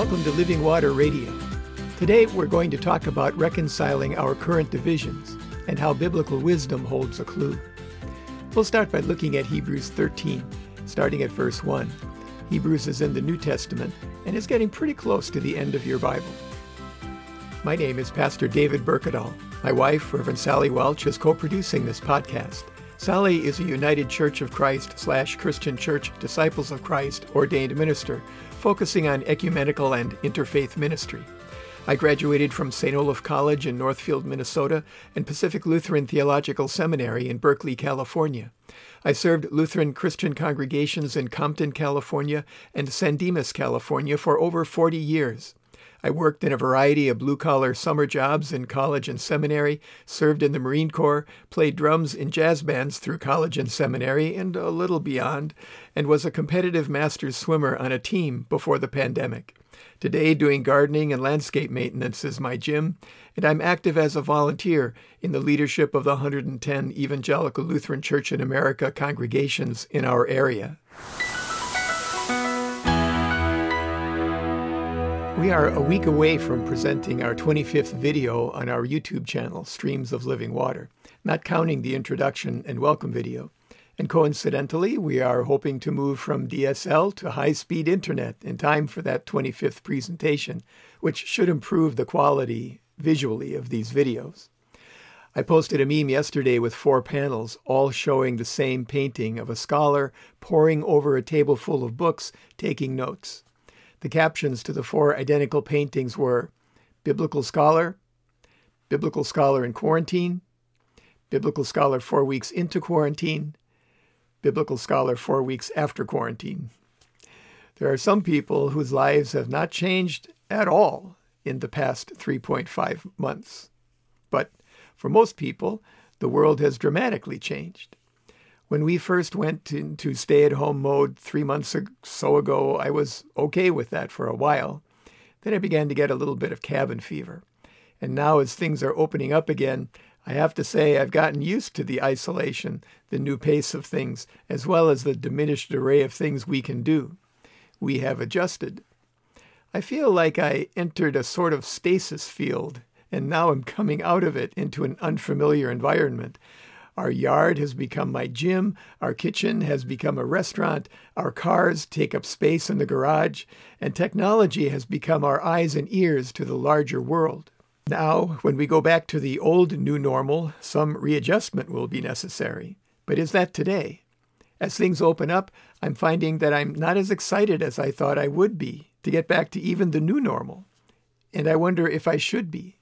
Welcome to Living Water Radio. Today we're going to talk about reconciling our current divisions and how biblical wisdom holds a clue. We'll start by looking at Hebrews 13, starting at verse 1. Hebrews is in the New Testament and is getting pretty close to the end of your Bible. My name is Pastor David Berkedal. My wife, Reverend Sally Welch, is co producing this podcast. Sally is a United Church of Christ slash Christian Church Disciples of Christ ordained minister, focusing on ecumenical and interfaith ministry. I graduated from St. Olaf College in Northfield, Minnesota, and Pacific Lutheran Theological Seminary in Berkeley, California. I served Lutheran Christian congregations in Compton, California, and San Dimas, California for over 40 years. I worked in a variety of blue collar summer jobs in college and seminary, served in the Marine Corps, played drums in jazz bands through college and seminary, and a little beyond, and was a competitive masters swimmer on a team before the pandemic. Today, doing gardening and landscape maintenance is my gym, and I'm active as a volunteer in the leadership of the 110 Evangelical Lutheran Church in America congregations in our area. We are a week away from presenting our 25th video on our YouTube channel, Streams of Living Water, not counting the introduction and welcome video. And coincidentally, we are hoping to move from DSL to high speed internet in time for that 25th presentation, which should improve the quality visually of these videos. I posted a meme yesterday with four panels, all showing the same painting of a scholar poring over a table full of books, taking notes. The captions to the four identical paintings were Biblical Scholar, Biblical Scholar in Quarantine, Biblical Scholar four weeks into quarantine, Biblical Scholar four weeks after quarantine. There are some people whose lives have not changed at all in the past 3.5 months. But for most people, the world has dramatically changed. When we first went into stay at home mode three months or so ago, I was okay with that for a while. Then I began to get a little bit of cabin fever. And now, as things are opening up again, I have to say I've gotten used to the isolation, the new pace of things, as well as the diminished array of things we can do. We have adjusted. I feel like I entered a sort of stasis field, and now I'm coming out of it into an unfamiliar environment. Our yard has become my gym. Our kitchen has become a restaurant. Our cars take up space in the garage. And technology has become our eyes and ears to the larger world. Now, when we go back to the old new normal, some readjustment will be necessary. But is that today? As things open up, I'm finding that I'm not as excited as I thought I would be to get back to even the new normal. And I wonder if I should be.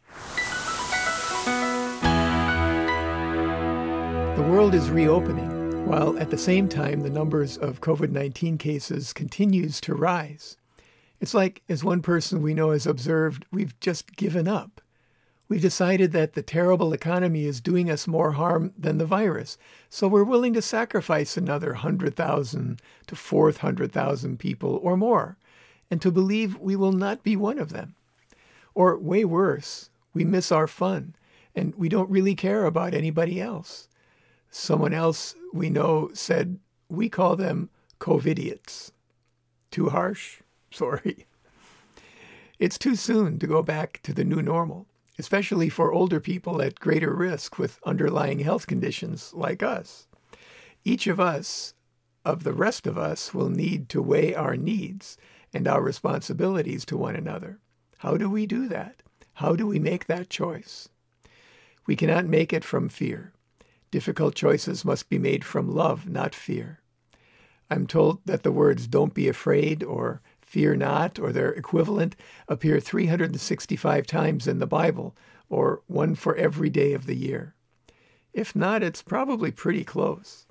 World is reopening, while at the same time the numbers of COVID 19 cases continues to rise. It's like, as one person we know has observed, we've just given up. We've decided that the terrible economy is doing us more harm than the virus, so we're willing to sacrifice another 100,000 to 400,000 people or more, and to believe we will not be one of them. Or, way worse, we miss our fun, and we don't really care about anybody else. Someone else we know said, We call them COVIDiots. Too harsh? Sorry. It's too soon to go back to the new normal, especially for older people at greater risk with underlying health conditions like us. Each of us, of the rest of us, will need to weigh our needs and our responsibilities to one another. How do we do that? How do we make that choice? We cannot make it from fear. Difficult choices must be made from love, not fear. I'm told that the words don't be afraid or fear not or their equivalent appear 365 times in the Bible, or one for every day of the year. If not, it's probably pretty close.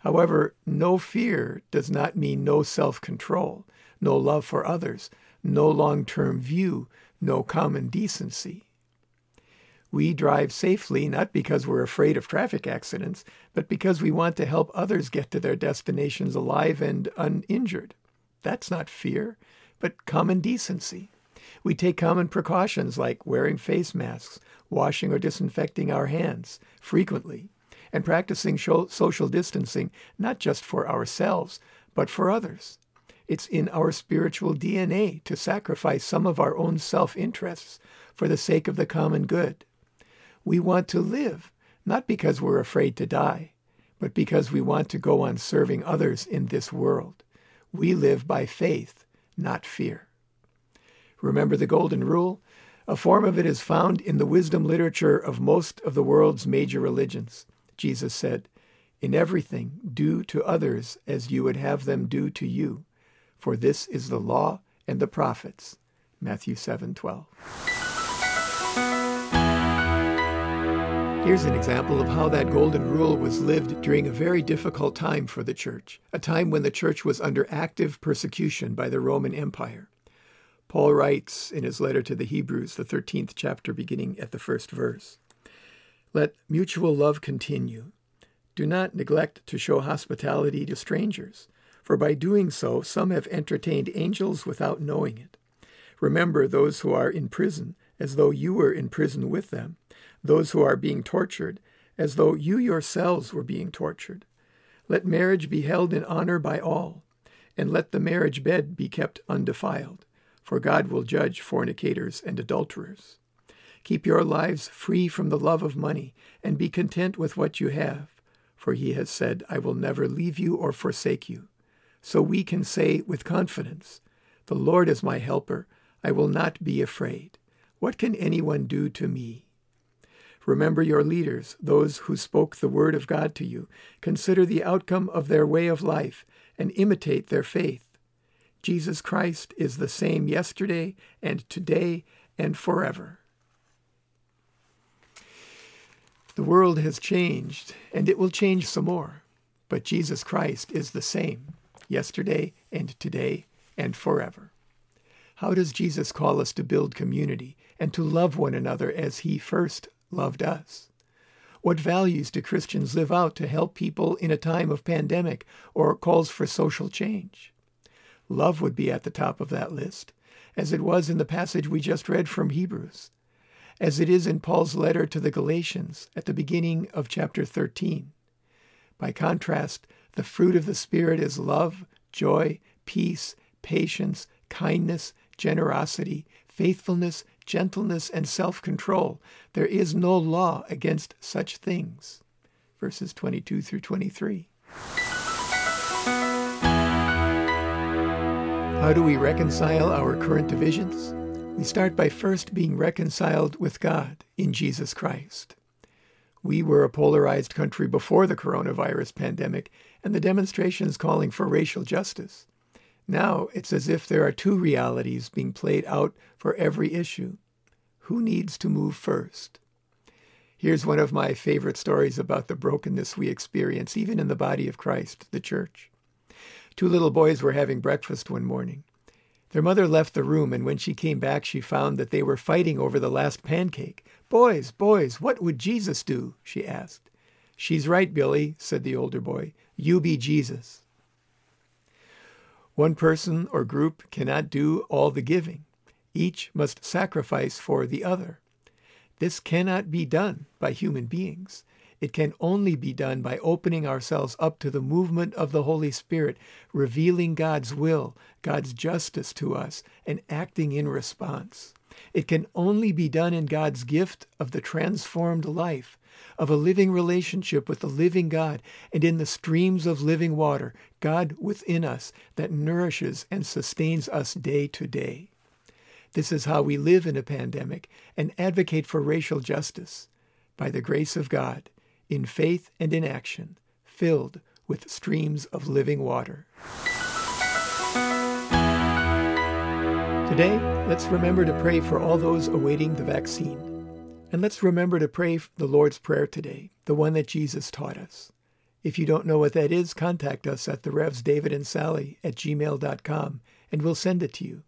However, no fear does not mean no self control, no love for others, no long term view, no common decency. We drive safely not because we're afraid of traffic accidents, but because we want to help others get to their destinations alive and uninjured. That's not fear, but common decency. We take common precautions like wearing face masks, washing or disinfecting our hands frequently, and practicing social distancing not just for ourselves, but for others. It's in our spiritual DNA to sacrifice some of our own self interests for the sake of the common good. We want to live, not because we're afraid to die, but because we want to go on serving others in this world. We live by faith, not fear. Remember the Golden Rule? A form of it is found in the wisdom literature of most of the world's major religions. Jesus said, In everything, do to others as you would have them do to you, for this is the law and the prophets. Matthew 7:12. Here's an example of how that golden rule was lived during a very difficult time for the church, a time when the church was under active persecution by the Roman Empire. Paul writes in his letter to the Hebrews, the 13th chapter, beginning at the first verse Let mutual love continue. Do not neglect to show hospitality to strangers, for by doing so some have entertained angels without knowing it. Remember those who are in prison, as though you were in prison with them, those who are being tortured, as though you yourselves were being tortured. Let marriage be held in honor by all, and let the marriage bed be kept undefiled for God will judge fornicators and adulterers. Keep your lives free from the love of money, and be content with what you have, for he has said, I will never leave you or forsake you. So we can say with confidence, The Lord is my helper, I will not be afraid. What can anyone do to me? Remember your leaders, those who spoke the word of God to you. Consider the outcome of their way of life and imitate their faith. Jesus Christ is the same yesterday and today and forever. The world has changed, and it will change some more, but Jesus Christ is the same yesterday and today and forever. How does Jesus call us to build community and to love one another as he first loved us? What values do Christians live out to help people in a time of pandemic or calls for social change? Love would be at the top of that list, as it was in the passage we just read from Hebrews, as it is in Paul's letter to the Galatians at the beginning of chapter 13. By contrast, the fruit of the Spirit is love, joy, peace, patience, kindness, generosity, faithfulness, gentleness, and self control. There is no law against such things. Verses 22 through 23. How do we reconcile our current divisions? We start by first being reconciled with God in Jesus Christ. We were a polarized country before the coronavirus pandemic and the demonstrations calling for racial justice. Now it's as if there are two realities being played out for every issue. Who needs to move first? Here's one of my favorite stories about the brokenness we experience, even in the body of Christ, the church. Two little boys were having breakfast one morning. Their mother left the room, and when she came back, she found that they were fighting over the last pancake. Boys, boys, what would Jesus do? she asked. She's right, Billy, said the older boy. You be Jesus. One person or group cannot do all the giving. Each must sacrifice for the other. This cannot be done by human beings. It can only be done by opening ourselves up to the movement of the Holy Spirit, revealing God's will, God's justice to us, and acting in response. It can only be done in God's gift of the transformed life, of a living relationship with the living God, and in the streams of living water, God within us, that nourishes and sustains us day to day. This is how we live in a pandemic and advocate for racial justice. By the grace of God, in faith and in action, filled with streams of living water. Today, let's remember to pray for all those awaiting the vaccine. And let's remember to pray the Lord's Prayer today, the one that Jesus taught us. If you don't know what that is, contact us at the Revs David and Sally at gmail.com and we'll send it to you.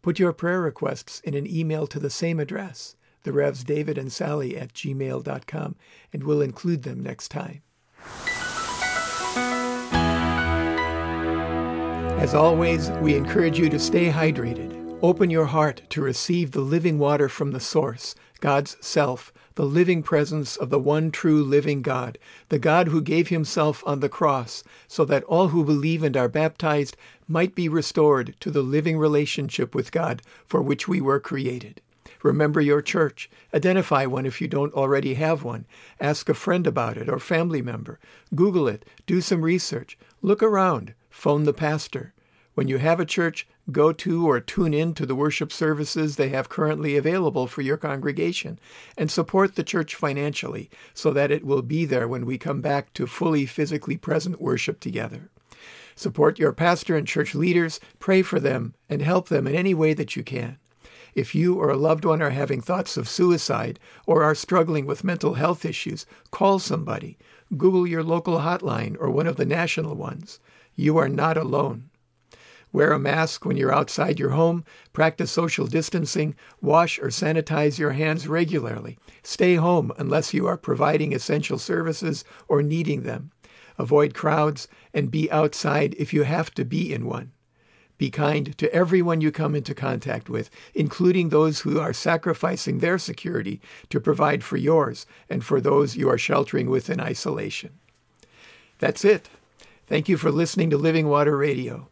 Put your prayer requests in an email to the same address, the Revs David and Sally at gmail.com, and we'll include them next time. As always, we encourage you to stay hydrated. Open your heart to receive the living water from the source, God's self, the living presence of the one true living God, the God who gave himself on the cross so that all who believe and are baptized might be restored to the living relationship with God for which we were created. Remember your church. Identify one if you don't already have one. Ask a friend about it or family member. Google it. Do some research. Look around. Phone the pastor. When you have a church, go to or tune in to the worship services they have currently available for your congregation and support the church financially so that it will be there when we come back to fully physically present worship together. Support your pastor and church leaders, pray for them, and help them in any way that you can. If you or a loved one are having thoughts of suicide or are struggling with mental health issues, call somebody. Google your local hotline or one of the national ones. You are not alone. Wear a mask when you're outside your home, practice social distancing, wash or sanitize your hands regularly. Stay home unless you are providing essential services or needing them. Avoid crowds and be outside if you have to be in one. Be kind to everyone you come into contact with, including those who are sacrificing their security to provide for yours and for those you are sheltering with in isolation. That's it. Thank you for listening to Living Water Radio.